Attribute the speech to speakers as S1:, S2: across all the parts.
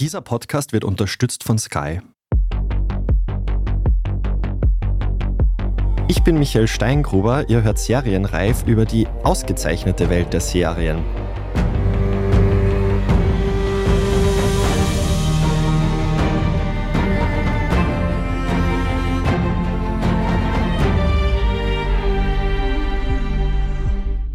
S1: Dieser Podcast wird unterstützt von Sky. Ich bin Michael Steingruber, ihr hört Serienreif über die ausgezeichnete Welt der Serien.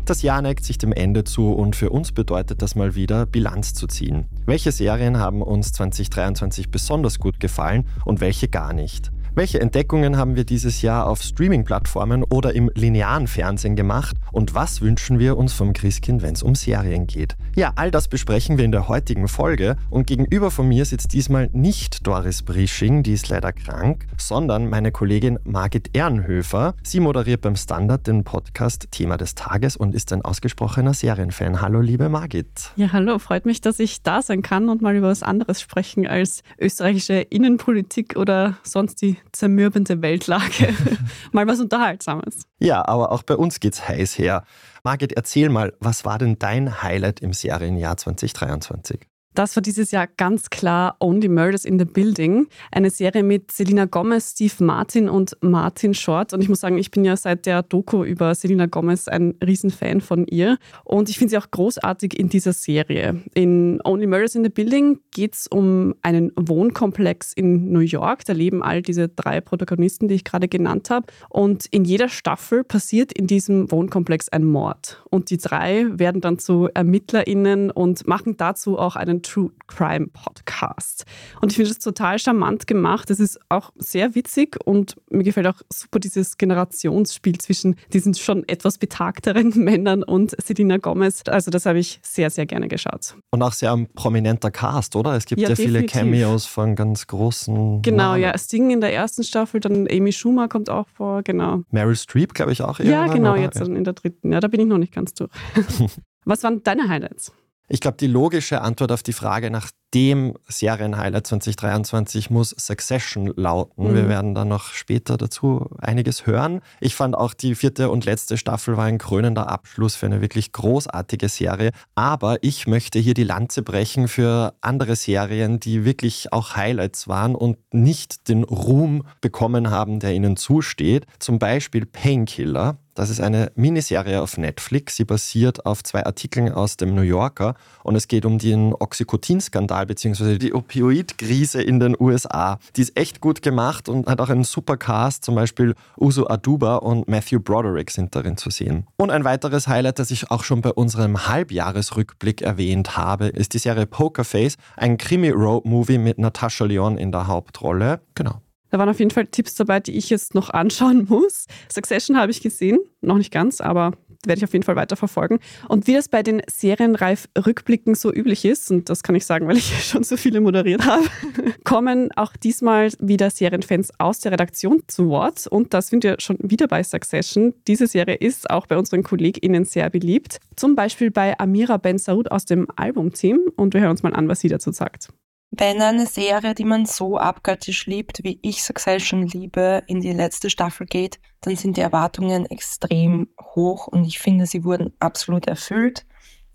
S1: Das Jahr neigt sich dem Ende zu und für uns bedeutet das mal wieder, Bilanz zu ziehen. Welche Serien haben uns 2023 besonders gut gefallen und welche gar nicht? Welche Entdeckungen haben wir dieses Jahr auf Streaming-Plattformen oder im linearen Fernsehen gemacht? Und was wünschen wir uns vom Christkind, wenn es um Serien geht? Ja, all das besprechen wir in der heutigen Folge. Und gegenüber von mir sitzt diesmal nicht Doris Brisching, die ist leider krank, sondern meine Kollegin Margit Ehrenhöfer. Sie moderiert beim Standard den Podcast Thema des Tages und ist ein ausgesprochener Serienfan. Hallo, liebe Margit.
S2: Ja, hallo. Freut mich, dass ich da sein kann und mal über was anderes sprechen als österreichische Innenpolitik oder sonst die zermürbende Weltlage. mal was Unterhaltsames.
S1: Ja, aber auch bei uns geht's heiß her. Margit, erzähl mal, was war denn dein Highlight im Serienjahr 2023?
S2: Das war dieses Jahr ganz klar Only Murders in the Building. Eine Serie mit Selina Gomez, Steve Martin und Martin Short. Und ich muss sagen, ich bin ja seit der Doku über Selina Gomez ein Riesenfan von ihr. Und ich finde sie auch großartig in dieser Serie. In Only Murders in the Building geht es um einen Wohnkomplex in New York. Da leben all diese drei Protagonisten, die ich gerade genannt habe. Und in jeder Staffel passiert in diesem Wohnkomplex ein Mord. Und die drei werden dann zu ErmittlerInnen und machen dazu auch einen True Crime Podcast. Und ich finde das total charmant gemacht. Es ist auch sehr witzig und mir gefällt auch super dieses Generationsspiel zwischen diesen schon etwas betagteren Männern und Selina Gomez. Also das habe ich sehr, sehr gerne geschaut.
S1: Und auch sehr ein prominenter Cast, oder? Es gibt ja, ja viele Cameos von ganz großen.
S2: Genau, Namen. ja. Sting in der ersten Staffel, dann Amy Schumer kommt auch vor, genau.
S1: Meryl Streep, glaube ich, auch.
S2: Ja, genau, oder? jetzt in der dritten. Ja, da bin ich noch nicht ganz durch. Was waren deine Highlights?
S1: Ich glaube, die logische Antwort auf die Frage nach dem Serienhighlight 2023 muss Succession lauten. Mhm. Wir werden dann noch später dazu einiges hören. Ich fand auch die vierte und letzte Staffel war ein krönender Abschluss für eine wirklich großartige Serie. Aber ich möchte hier die Lanze brechen für andere Serien, die wirklich auch Highlights waren und nicht den Ruhm bekommen haben, der ihnen zusteht. Zum Beispiel Painkiller. Das ist eine Miniserie auf Netflix. Sie basiert auf zwei Artikeln aus dem New Yorker und es geht um den Oxycontin-Skandal bzw. die Opioid-Krise in den USA. Die ist echt gut gemacht und hat auch einen super Cast. Zum Beispiel Uso Aduba und Matthew Broderick sind darin zu sehen. Und ein weiteres Highlight, das ich auch schon bei unserem Halbjahresrückblick erwähnt habe, ist die Serie Pokerface, ein Krimi-Road-Movie mit Natasha Lyon in der Hauptrolle. Genau.
S2: Da waren auf jeden Fall Tipps dabei, die ich jetzt noch anschauen muss. Succession habe ich gesehen, noch nicht ganz, aber werde ich auf jeden Fall weiter verfolgen. Und wie das bei den Serienreif-Rückblicken so üblich ist, und das kann ich sagen, weil ich schon so viele moderiert habe, kommen auch diesmal wieder Serienfans aus der Redaktion zu Wort. Und das sind wir schon wieder bei Succession. Diese Serie ist auch bei unseren KollegInnen sehr beliebt. Zum Beispiel bei Amira Ben Saud aus dem Albumteam. Und wir hören uns mal an, was sie dazu sagt.
S3: Wenn eine Serie, die man so abgöttisch liebt, wie ich Succession liebe, in die letzte Staffel geht, dann sind die Erwartungen extrem hoch und ich finde, sie wurden absolut erfüllt.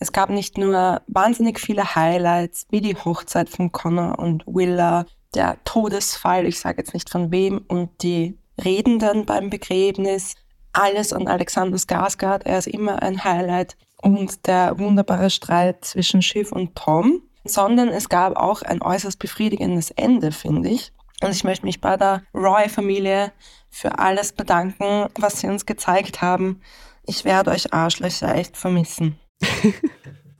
S3: Es gab nicht nur wahnsinnig viele Highlights, wie die Hochzeit von Connor und Willa, der Todesfall, ich sage jetzt nicht von wem, und die Redenden beim Begräbnis, alles an Alexander Skarsgård, er ist immer ein Highlight, und der wunderbare Streit zwischen Schiff und Tom sondern es gab auch ein äußerst befriedigendes Ende, finde ich. Und ich möchte mich bei der Roy-Familie für alles bedanken, was sie uns gezeigt haben. Ich werde euch Arschlöcher echt vermissen.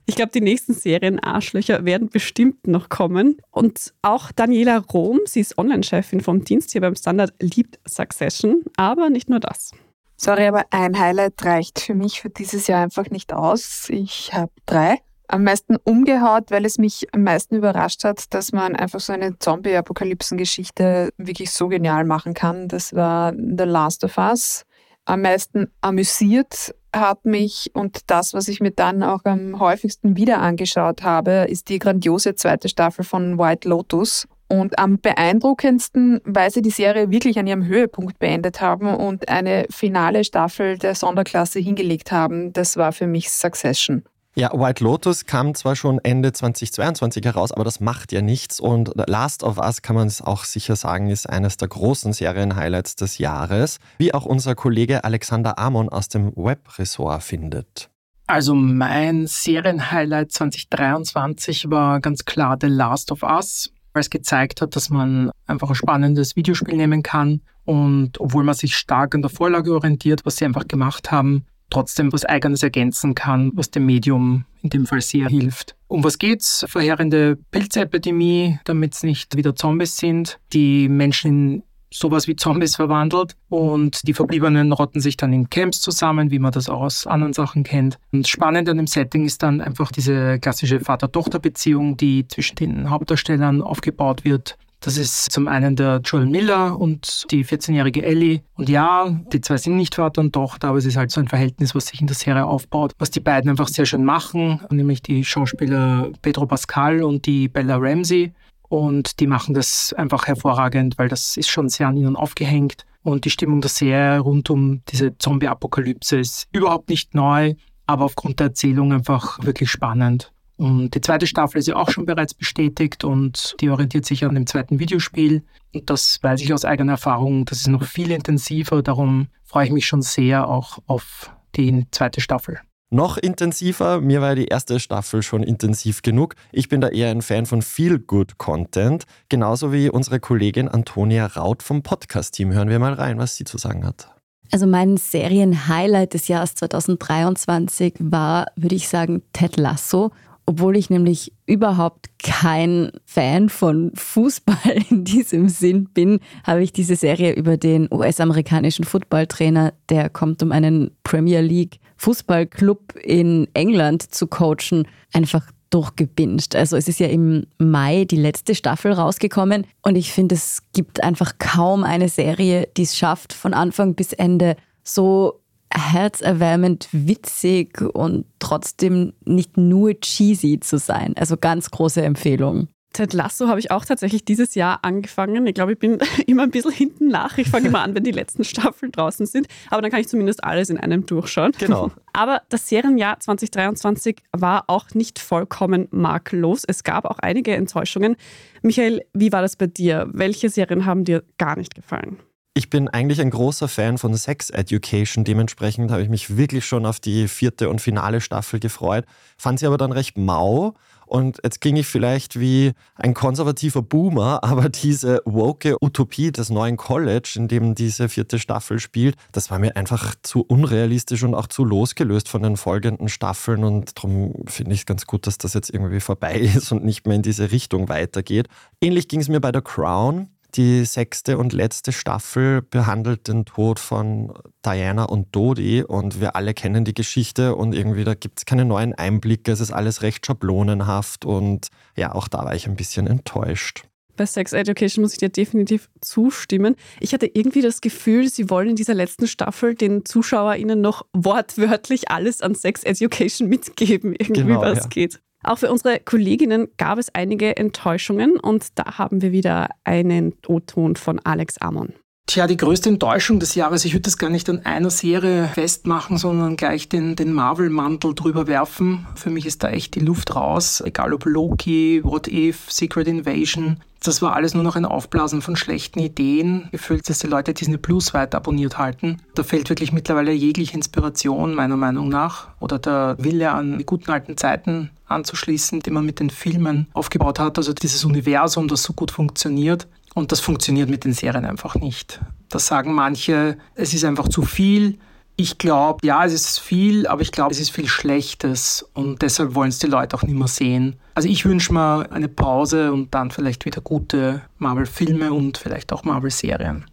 S2: Ich glaube, die nächsten Serien Arschlöcher werden bestimmt noch kommen. Und auch Daniela Rom, sie ist Online-Chefin vom Dienst hier beim Standard, liebt Succession. Aber nicht nur das.
S4: Sorry, aber ein Highlight reicht für mich für dieses Jahr einfach nicht aus. Ich habe drei am meisten umgehaut, weil es mich am meisten überrascht hat, dass man einfach so eine Zombie-Apokalypsen-Geschichte wirklich so genial machen kann. Das war The Last of Us. Am meisten amüsiert hat mich und das, was ich mir dann auch am häufigsten wieder angeschaut habe, ist die grandiose zweite Staffel von White Lotus. Und am beeindruckendsten, weil sie die Serie wirklich an ihrem Höhepunkt beendet haben und eine finale Staffel der Sonderklasse hingelegt haben, das war für mich Succession.
S1: Ja, White Lotus kam zwar schon Ende 2022 heraus, aber das macht ja nichts. Und Last of Us kann man es auch sicher sagen, ist eines der großen Serien-Highlights des Jahres, wie auch unser Kollege Alexander Amon aus dem Web-Ressort findet.
S5: Also mein Serienhighlight 2023 war ganz klar The Last of Us, weil es gezeigt hat, dass man einfach ein spannendes Videospiel nehmen kann und obwohl man sich stark an der Vorlage orientiert, was sie einfach gemacht haben, trotzdem was Eigenes ergänzen kann, was dem Medium in dem Fall sehr hilft. Um was geht's? Verheerende Pilzepidemie, damit es nicht wieder Zombies sind, die Menschen in sowas wie Zombies verwandelt und die Verbliebenen rotten sich dann in Camps zusammen, wie man das auch aus anderen Sachen kennt. Und spannend an dem Setting ist dann einfach diese klassische Vater-Tochter-Beziehung, die zwischen den Hauptdarstellern aufgebaut wird. Das ist zum einen der Joel Miller und die 14-jährige Ellie. Und ja, die zwei sind nicht Vater und Tochter, aber es ist halt so ein Verhältnis, was sich in der Serie aufbaut, was die beiden einfach sehr schön machen, nämlich die Schauspieler Pedro Pascal und die Bella Ramsey. Und die machen das einfach hervorragend, weil das ist schon sehr an ihnen aufgehängt. Und die Stimmung der Serie rund um diese Zombie-Apokalypse ist überhaupt nicht neu, aber aufgrund der Erzählung einfach wirklich spannend. Und die zweite Staffel ist ja auch schon bereits bestätigt und die orientiert sich an dem zweiten Videospiel. Und das weiß ich aus eigener Erfahrung, das ist noch viel intensiver. Darum freue ich mich schon sehr auch auf die zweite Staffel.
S1: Noch intensiver, mir war die erste Staffel schon intensiv genug. Ich bin da eher ein Fan von Feel-Good-Content, genauso wie unsere Kollegin Antonia Raut vom Podcast-Team. Hören wir mal rein, was sie zu sagen hat.
S6: Also mein Serien-Highlight des Jahres 2023 war, würde ich sagen, Ted Lasso obwohl ich nämlich überhaupt kein Fan von Fußball in diesem Sinn bin, habe ich diese Serie über den US-amerikanischen Footballtrainer, der kommt, um einen Premier League Fußballclub in England zu coachen, einfach durchgebinged. Also es ist ja im Mai die letzte Staffel rausgekommen und ich finde, es gibt einfach kaum eine Serie, die es schafft, von Anfang bis Ende so herzerwärmend witzig und trotzdem nicht nur cheesy zu sein. Also ganz große Empfehlung.
S2: Ted Lasso habe ich auch tatsächlich dieses Jahr angefangen. Ich glaube, ich bin immer ein bisschen hinten nach. Ich fange immer an, wenn die letzten Staffeln draußen sind. Aber dann kann ich zumindest alles in einem durchschauen.
S1: Genau.
S2: Aber das Serienjahr 2023 war auch nicht vollkommen makellos. Es gab auch einige Enttäuschungen. Michael, wie war das bei dir? Welche Serien haben dir gar nicht gefallen?
S1: Ich bin eigentlich ein großer Fan von Sex Education. Dementsprechend habe ich mich wirklich schon auf die vierte und finale Staffel gefreut. Fand sie aber dann recht mau. Und jetzt ging ich vielleicht wie ein konservativer Boomer, aber diese woke Utopie des neuen College, in dem diese vierte Staffel spielt, das war mir einfach zu unrealistisch und auch zu losgelöst von den folgenden Staffeln. Und darum finde ich es ganz gut, dass das jetzt irgendwie vorbei ist und nicht mehr in diese Richtung weitergeht. Ähnlich ging es mir bei The Crown. Die sechste und letzte Staffel behandelt den Tod von Diana und Dodi und wir alle kennen die Geschichte und irgendwie da gibt es keine neuen Einblicke. Es ist alles recht schablonenhaft und ja, auch da war ich ein bisschen enttäuscht.
S2: Bei Sex Education muss ich dir definitiv zustimmen. Ich hatte irgendwie das Gefühl, sie wollen in dieser letzten Staffel den ZuschauerInnen noch wortwörtlich alles an Sex Education mitgeben, irgendwie genau, was ja. geht. Auch für unsere Kolleginnen gab es einige Enttäuschungen und da haben wir wieder einen O-Ton von Alex Amon.
S5: Tja, die größte Enttäuschung des Jahres, ich würde das gar nicht an einer Serie festmachen, sondern gleich den, den Marvel-Mantel drüber werfen. Für mich ist da echt die Luft raus, egal ob Loki, What If, Secret Invasion. Das war alles nur noch ein Aufblasen von schlechten Ideen, gefühlt, dass die Leute Disney Plus weiter abonniert halten. Da fehlt wirklich mittlerweile jegliche Inspiration, meiner Meinung nach, oder der Wille an die guten alten Zeiten anzuschließen, die man mit den Filmen aufgebaut hat. Also dieses Universum, das so gut funktioniert. Und das funktioniert mit den Serien einfach nicht. Das sagen manche, es ist einfach zu viel. Ich glaube, ja, es ist viel, aber ich glaube, es ist viel Schlechtes und deshalb wollen es die Leute auch nicht mehr sehen. Also ich wünsche mir eine Pause und dann vielleicht wieder gute Marvel-Filme und vielleicht auch Marvel-Serien.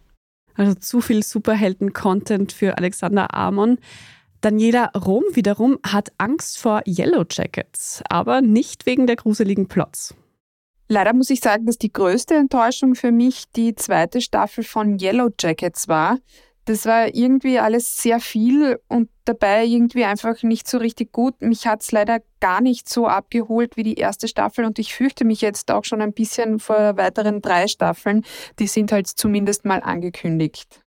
S2: Also zu viel Superhelden-Content für Alexander Amon. Daniela Rom wiederum hat Angst vor Yellow Jackets, aber nicht wegen der gruseligen Plots.
S4: Leider muss ich sagen, dass die größte Enttäuschung für mich die zweite Staffel von Yellow Jackets war. Das war irgendwie alles sehr viel und dabei irgendwie einfach nicht so richtig gut. Mich hat es leider gar nicht so abgeholt wie die erste Staffel und ich fürchte mich jetzt auch schon ein bisschen vor weiteren drei Staffeln. Die sind halt zumindest mal angekündigt.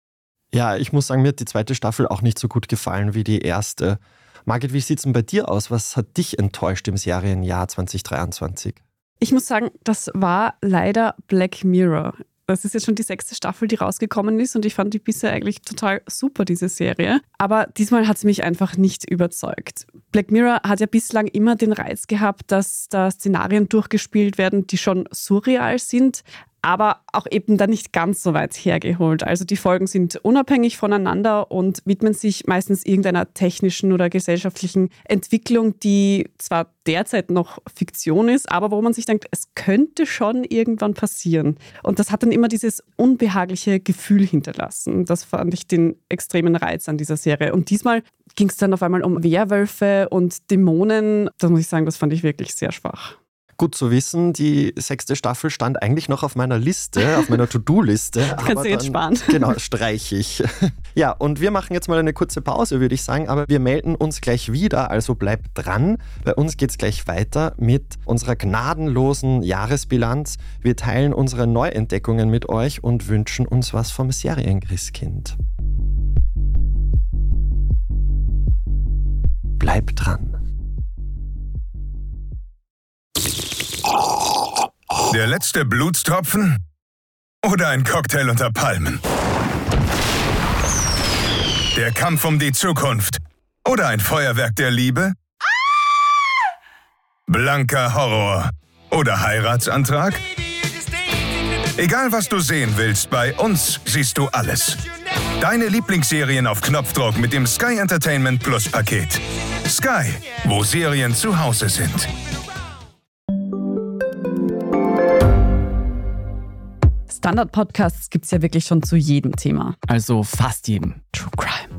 S1: Ja, ich muss sagen, mir hat die zweite Staffel auch nicht so gut gefallen wie die erste. Margit, wie sieht es denn bei dir aus? Was hat dich enttäuscht im Serienjahr 2023?
S2: Ich muss sagen, das war leider Black Mirror. Das ist jetzt schon die sechste Staffel, die rausgekommen ist und ich fand die bisher eigentlich total super, diese Serie. Aber diesmal hat sie mich einfach nicht überzeugt. Black Mirror hat ja bislang immer den Reiz gehabt, dass da Szenarien durchgespielt werden, die schon surreal sind, aber auch eben dann nicht ganz so weit hergeholt. Also die Folgen sind unabhängig voneinander und widmen sich meistens irgendeiner technischen oder gesellschaftlichen Entwicklung, die zwar derzeit noch Fiktion ist, aber wo man sich denkt, es könnte schon irgendwann passieren. Und das hat dann immer dieses unbehagliche Gefühl hinterlassen. Das fand ich den extremen Reiz an dieser Serie. Und diesmal ging es dann auf einmal um Werwölfe und Dämonen. Da muss ich sagen, das fand ich wirklich sehr schwach.
S1: Gut zu wissen, die sechste Staffel stand eigentlich noch auf meiner Liste, auf meiner To-Do-Liste.
S2: Kannst du jetzt sparen.
S1: Genau, streiche ich. Ja, und wir machen jetzt mal eine kurze Pause, würde ich sagen, aber wir melden uns gleich wieder, also bleibt dran. Bei uns geht es gleich weiter mit unserer gnadenlosen Jahresbilanz. Wir teilen unsere Neuentdeckungen mit euch und wünschen uns was vom Serienchristkind. Bleibt dran.
S7: Der letzte Blutstropfen? Oder ein Cocktail unter Palmen? Der Kampf um die Zukunft? Oder ein Feuerwerk der Liebe? Blanker Horror? Oder Heiratsantrag? Egal was du sehen willst, bei uns siehst du alles. Deine Lieblingsserien auf Knopfdruck mit dem Sky Entertainment Plus Paket. Sky, wo Serien zu Hause sind.
S2: Standard-Podcasts gibt es ja wirklich schon zu jedem Thema.
S8: Also fast jedem.
S2: True Crime.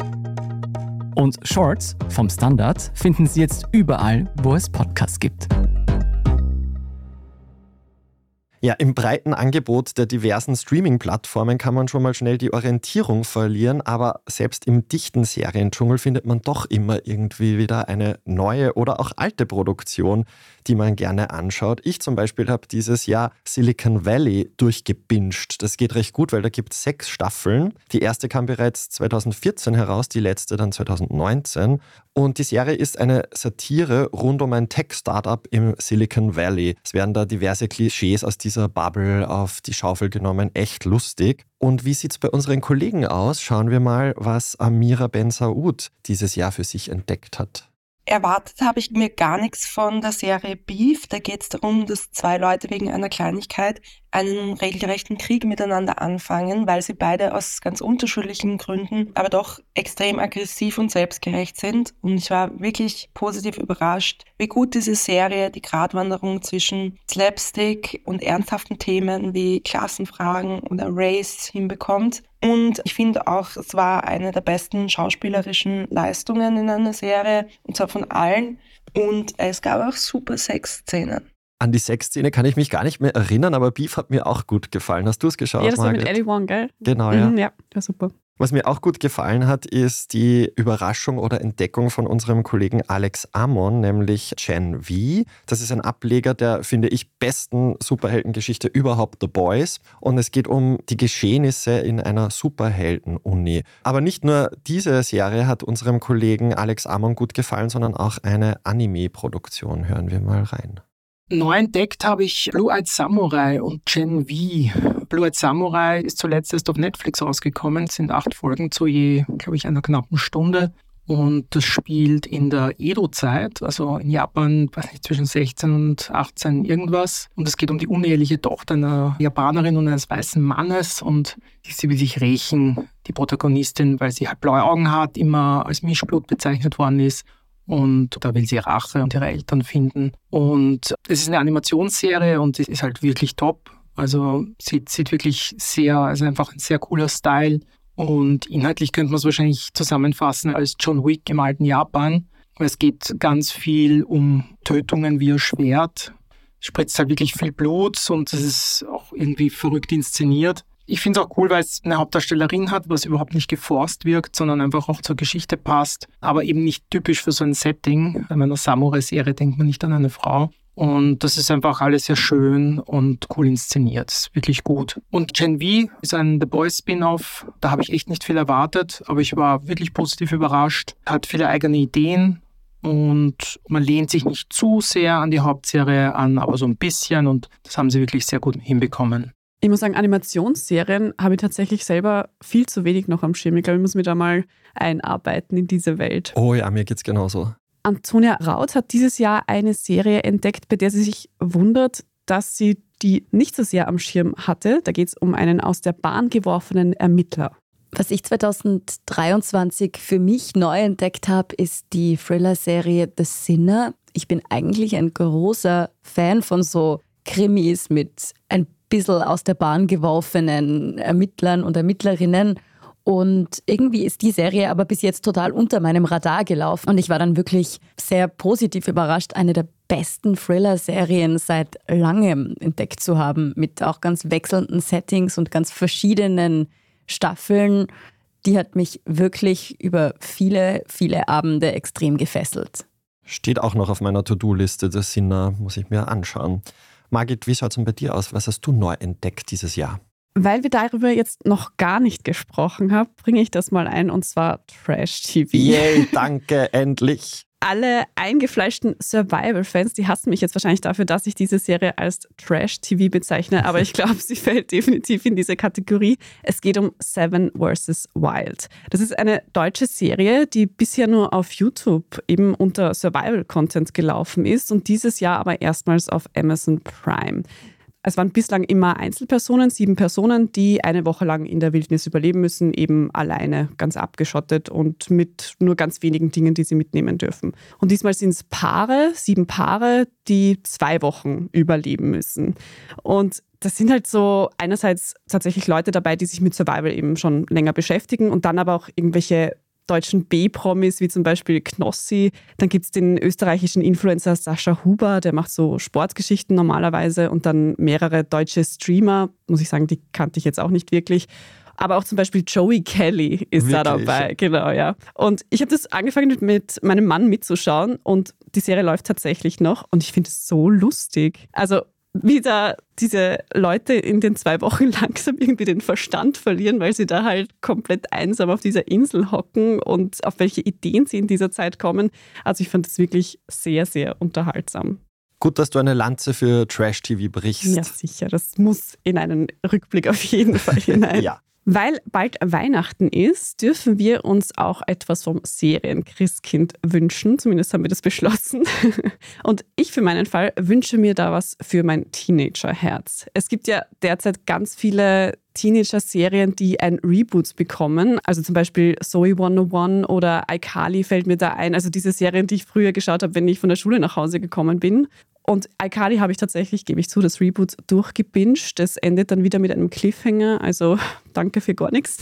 S8: Und Shorts vom Standard finden Sie jetzt überall, wo es Podcasts gibt.
S1: Ja, im breiten Angebot der diversen Streaming-Plattformen kann man schon mal schnell die Orientierung verlieren, aber selbst im dichten Seriendschungel findet man doch immer irgendwie wieder eine neue oder auch alte Produktion, die man gerne anschaut. Ich zum Beispiel habe dieses Jahr Silicon Valley durchgebinged. Das geht recht gut, weil da gibt es sechs Staffeln. Die erste kam bereits 2014 heraus, die letzte dann 2019. Und die Serie ist eine Satire rund um ein Tech-Startup im Silicon Valley. Es werden da diverse Klischees aus dieser Bubble auf die Schaufel genommen. Echt lustig. Und wie sieht es bei unseren Kollegen aus? Schauen wir mal, was Amira Ben Saud dieses Jahr für sich entdeckt hat.
S3: Erwartet habe ich mir gar nichts von der Serie Beef. Da geht es darum, dass zwei Leute wegen einer Kleinigkeit einen regelrechten Krieg miteinander anfangen, weil sie beide aus ganz unterschiedlichen Gründen, aber doch extrem aggressiv und selbstgerecht sind. Und ich war wirklich positiv überrascht, wie gut diese Serie die Gratwanderung zwischen Slapstick und ernsthaften Themen wie Klassenfragen oder Race hinbekommt. Und ich finde auch, es war eine der besten schauspielerischen Leistungen in einer Serie, und zwar von allen. Und es gab auch super Sexszenen.
S1: An die Sexszene kann ich mich gar nicht mehr erinnern, aber Beef hat mir auch gut gefallen. Hast du es geschaut?
S2: Ja, das war
S1: Margret?
S2: mit Eddie Wong, gell?
S1: Genau, ja.
S2: Mhm, ja, war super.
S1: Was mir auch gut gefallen hat, ist die Überraschung oder Entdeckung von unserem Kollegen Alex Amon, nämlich Gen V. Das ist ein Ableger der, finde ich, besten Superheldengeschichte überhaupt, The Boys. Und es geht um die Geschehnisse in einer Superhelden-Uni. Aber nicht nur diese Serie hat unserem Kollegen Alex Amon gut gefallen, sondern auch eine Anime-Produktion. Hören wir mal rein.
S5: Neu entdeckt habe ich Blue-Eyed Samurai und Gen V. Blue-Eyed Samurai ist zuletzt erst auf Netflix rausgekommen, sind acht Folgen zu je, glaube ich, einer knappen Stunde. Und das spielt in der Edo-Zeit, also in Japan, weiß nicht, zwischen 16 und 18 irgendwas. Und es geht um die uneheliche Tochter einer Japanerin und eines weißen Mannes. Und sie will sich rächen, die Protagonistin, weil sie halt blaue Augen hat, immer als Mischblut bezeichnet worden ist. Und da will sie Rache und ihre Eltern finden. Und es ist eine Animationsserie und es ist halt wirklich top. Also sieht, sieht wirklich sehr, also einfach ein sehr cooler Style. Und inhaltlich könnte man es wahrscheinlich zusammenfassen als John Wick im alten Japan. Es geht ganz viel um Tötungen via Schwert. Spritzt halt wirklich viel Blut und es ist auch irgendwie verrückt inszeniert. Ich finde es auch cool, weil es eine Hauptdarstellerin hat, was überhaupt nicht geforst wirkt, sondern einfach auch zur Geschichte passt, aber eben nicht typisch für so ein Setting. Bei einer Samurai-Serie denkt man nicht an eine Frau. Und das ist einfach alles sehr schön und cool inszeniert. Ist wirklich gut. Und Gen V ist ein The Boys Spin-off. Da habe ich echt nicht viel erwartet, aber ich war wirklich positiv überrascht. Hat viele eigene Ideen und man lehnt sich nicht zu sehr an die Hauptserie an, aber so ein bisschen und das haben sie wirklich sehr gut hinbekommen.
S2: Ich muss sagen, Animationsserien habe ich tatsächlich selber viel zu wenig noch am Schirm. Ich glaube, ich muss mich da mal einarbeiten in diese Welt.
S1: Oh ja, mir geht es genauso.
S2: Antonia Raut hat dieses Jahr eine Serie entdeckt, bei der sie sich wundert, dass sie die nicht so sehr am Schirm hatte. Da geht es um einen aus der Bahn geworfenen Ermittler.
S6: Was ich 2023 für mich neu entdeckt habe, ist die Thriller-Serie The Sinner. Ich bin eigentlich ein großer Fan von so Krimis mit ein bisschen aus der Bahn geworfenen Ermittlern und Ermittlerinnen. Und irgendwie ist die Serie aber bis jetzt total unter meinem Radar gelaufen. Und ich war dann wirklich sehr positiv überrascht, eine der besten Thriller-Serien seit langem entdeckt zu haben, mit auch ganz wechselnden Settings und ganz verschiedenen Staffeln. Die hat mich wirklich über viele, viele Abende extrem gefesselt.
S1: Steht auch noch auf meiner To-Do-Liste, das Sinner muss ich mir anschauen. Margit, wie schaut es denn bei dir aus? Was hast du neu entdeckt dieses Jahr?
S2: Weil wir darüber jetzt noch gar nicht gesprochen haben, bringe ich das mal ein und zwar Trash TV.
S1: Yay, danke, endlich
S2: alle eingefleischten Survival-Fans, die hassen mich jetzt wahrscheinlich dafür, dass ich diese Serie als Trash-TV bezeichne, aber ich glaube, sie fällt definitiv in diese Kategorie. Es geht um Seven vs. Wild. Das ist eine deutsche Serie, die bisher nur auf YouTube eben unter Survival-Content gelaufen ist und dieses Jahr aber erstmals auf Amazon Prime. Es waren bislang immer Einzelpersonen, sieben Personen, die eine Woche lang in der Wildnis überleben müssen, eben alleine, ganz abgeschottet und mit nur ganz wenigen Dingen, die sie mitnehmen dürfen. Und diesmal sind es Paare, sieben Paare, die zwei Wochen überleben müssen. Und das sind halt so einerseits tatsächlich Leute dabei, die sich mit Survival eben schon länger beschäftigen und dann aber auch irgendwelche deutschen B-Promis, wie zum Beispiel Knossi. Dann gibt es den österreichischen Influencer Sascha Huber, der macht so Sportgeschichten normalerweise und dann mehrere deutsche Streamer, muss ich sagen, die kannte ich jetzt auch nicht wirklich. Aber auch zum Beispiel Joey Kelly ist Wirklich? da dabei, genau, ja. Und ich habe das angefangen mit meinem Mann mitzuschauen und die Serie läuft tatsächlich noch und ich finde es so lustig. Also wie da diese Leute in den zwei Wochen langsam irgendwie den Verstand verlieren, weil sie da halt komplett einsam auf dieser Insel hocken und auf welche Ideen sie in dieser Zeit kommen. Also ich fand das wirklich sehr, sehr unterhaltsam.
S1: Gut, dass du eine Lanze für Trash-TV brichst.
S2: Ja, sicher. Das muss in einen Rückblick auf jeden Fall hinein.
S1: ja.
S2: Weil bald Weihnachten ist, dürfen wir uns auch etwas vom Serien-Christkind wünschen. Zumindest haben wir das beschlossen. Und ich für meinen Fall wünsche mir da was für mein Teenager-Herz. Es gibt ja derzeit ganz viele Teenager-Serien, die ein Reboot bekommen. Also zum Beispiel Zoe 101 oder iCarly fällt mir da ein. Also diese Serien, die ich früher geschaut habe, wenn ich von der Schule nach Hause gekommen bin. Und iCarly habe ich tatsächlich, gebe ich zu, das Reboot durchgebinged. Das endet dann wieder mit einem Cliffhanger. Also danke für gar nichts.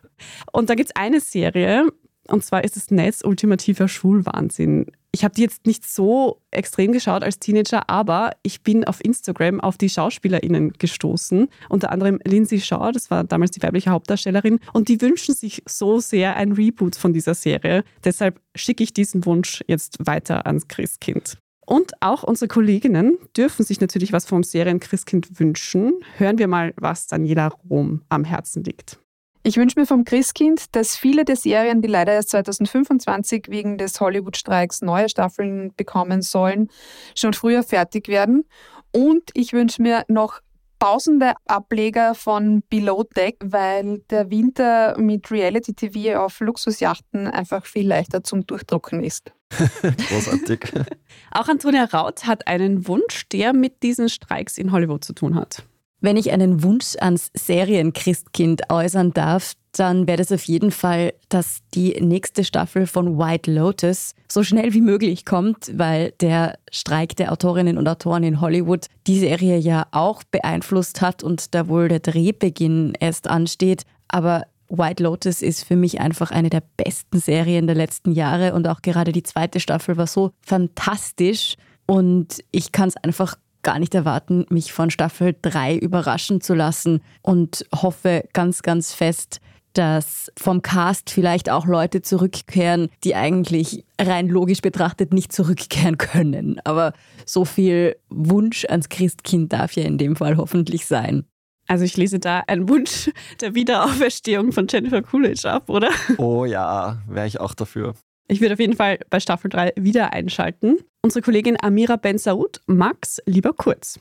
S2: Und da gibt es eine Serie, und zwar ist es Nets ultimativer Schulwahnsinn. Ich habe die jetzt nicht so extrem geschaut als Teenager, aber ich bin auf Instagram auf die SchauspielerInnen gestoßen. Unter anderem Lindsay Shaw, das war damals die weibliche Hauptdarstellerin. Und die wünschen sich so sehr ein Reboot von dieser Serie. Deshalb schicke ich diesen Wunsch jetzt weiter ans Christkind. Und auch unsere Kolleginnen dürfen sich natürlich was vom Serien Christkind wünschen. Hören wir mal, was Daniela Rom am Herzen liegt.
S4: Ich wünsche mir vom Christkind, dass viele der Serien, die leider erst 2025 wegen des Hollywood-Streiks neue Staffeln bekommen sollen, schon früher fertig werden. Und ich wünsche mir noch tausende Ableger von Below Deck, weil der Winter mit Reality TV auf Luxusjachten einfach viel leichter zum Durchdrucken ist.
S1: Großartig.
S2: Auch Antonia Raut hat einen Wunsch, der mit diesen Streiks in Hollywood zu tun hat.
S6: Wenn ich einen Wunsch ans Serienchristkind äußern darf, dann wäre das auf jeden Fall, dass die nächste Staffel von White Lotus so schnell wie möglich kommt, weil der Streik der Autorinnen und Autoren in Hollywood die Serie ja auch beeinflusst hat und da wohl der Drehbeginn erst ansteht. Aber White Lotus ist für mich einfach eine der besten Serien der letzten Jahre und auch gerade die zweite Staffel war so fantastisch und ich kann es einfach gar nicht erwarten, mich von Staffel 3 überraschen zu lassen und hoffe ganz, ganz fest, dass vom Cast vielleicht auch Leute zurückkehren, die eigentlich rein logisch betrachtet nicht zurückkehren können. Aber so viel Wunsch ans Christkind darf ja in dem Fall hoffentlich sein.
S2: Also ich lese da einen Wunsch der Wiederauferstehung von Jennifer Coolidge ab, oder?
S1: Oh ja, wäre ich auch dafür.
S2: Ich würde auf jeden Fall bei Staffel 3 wieder einschalten. Unsere Kollegin Amira Ben Saud, Max, lieber kurz.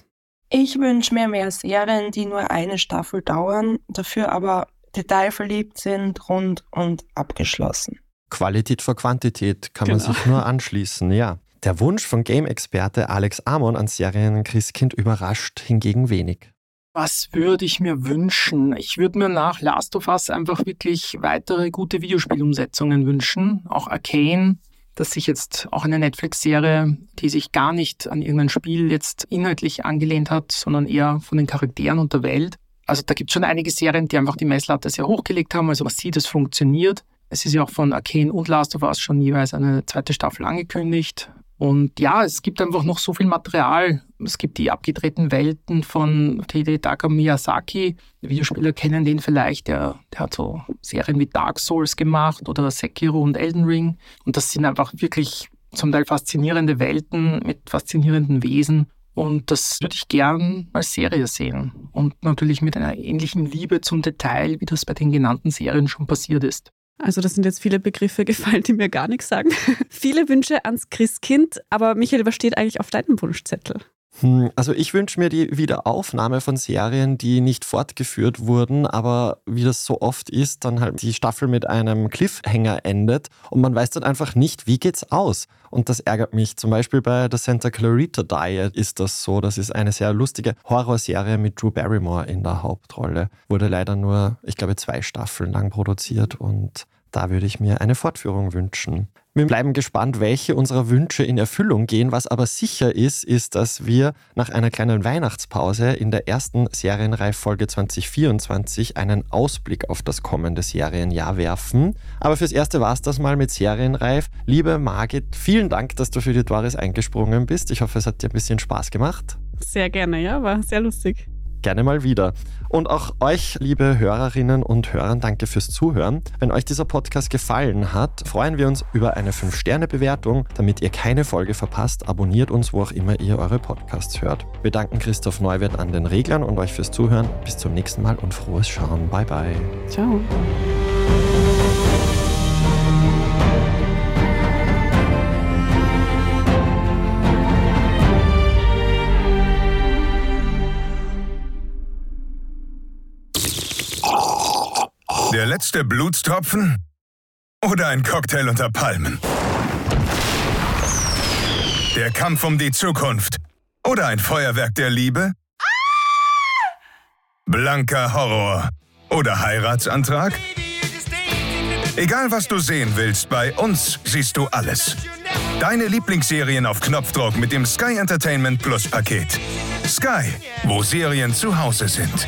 S3: Ich wünsche mir mehr Serien, die nur eine Staffel dauern, dafür aber detailverliebt sind, rund und abgeschlossen.
S1: Qualität vor Quantität kann
S2: Genau.
S1: man sich nur anschließen, ja. Der Wunsch von Game-Experte Alex Amon an Serien Christkind überrascht hingegen wenig.
S5: Was würde ich mir wünschen? Ich würde mir nach Last of Us einfach wirklich weitere gute Videospielumsetzungen wünschen. Auch Arcane, dass sich jetzt auch eine Netflix-Serie, die sich gar nicht an irgendein Spiel jetzt inhaltlich angelehnt hat, sondern eher von den Charakteren und der Welt. Also da gibt es schon einige Serien, die einfach die Messlatte sehr hochgelegt haben. Also man sieht, es funktioniert. Es ist ja auch von Arcane und Last of Us schon jeweils eine zweite Staffel angekündigt. Und ja, es gibt einfach noch so viel Material. Es gibt die abgedrehten Welten von Hidetaka Miyazaki. Videospieler kennen den vielleicht. Der, der hat so Serien wie Dark Souls gemacht oder Sekiro und Elden Ring. Und das sind einfach wirklich zum Teil faszinierende Welten mit faszinierenden Wesen. Und das würde ich gern als Serie sehen. Und natürlich mit einer ähnlichen Liebe zum Detail, wie das bei den genannten Serien schon passiert ist.
S2: Also das sind jetzt viele Begriffe gefallen, die mir gar nichts sagen. viele Wünsche ans Christkind, aber Michael, was steht eigentlich auf deinem Wunschzettel?
S1: Hm, Also ich wünsche mir die Wiederaufnahme von Serien, die nicht fortgeführt wurden, aber wie das so oft ist, dann halt die Staffel mit einem Cliffhanger endet und man weiß dann einfach nicht, wie geht's aus. Und das ärgert mich. Zum Beispiel bei The Santa Clarita Diet ist das so. Das ist eine sehr lustige Horrorserie mit Drew Barrymore in der Hauptrolle. Wurde leider nur, ich glaube, zwei Staffeln lang produziert und da würde ich mir eine Fortführung wünschen. Wir bleiben gespannt, welche unserer Wünsche in Erfüllung gehen. Was aber sicher ist, ist, dass wir nach einer kleinen Weihnachtspause in der ersten Serienreif-Folge 2024 einen Ausblick auf das kommende Serienjahr werfen. Aber fürs Erste war es das mal mit Serienreif. Liebe Margit, vielen Dank, dass du für die Doris eingesprungen bist. Ich hoffe, es hat dir ein bisschen Spaß gemacht.
S2: Sehr gerne, ja, war sehr lustig.
S1: Gerne mal wieder. Und auch euch, liebe Hörerinnen und Hörer, danke fürs Zuhören. Wenn euch dieser Podcast gefallen hat, freuen wir uns über eine 5-Sterne-Bewertung. Damit ihr keine Folge verpasst, abonniert uns, wo auch immer ihr eure Podcasts hört. Wir danken Christoph Neuwirth an den Reglern und euch fürs Zuhören. Bis zum nächsten Mal und frohes Schauen. Bye bye.
S2: Ciao.
S7: Der letzte Blutstropfen? Oder ein Cocktail unter Palmen? Der Kampf um die Zukunft? Oder ein Feuerwerk der Liebe? Blanker Horror? Oder Heiratsantrag? Egal was du sehen willst, bei uns siehst du alles. Deine Lieblingsserien auf Knopfdruck mit dem Sky Entertainment Plus Paket. Sky, wo Serien zu Hause sind.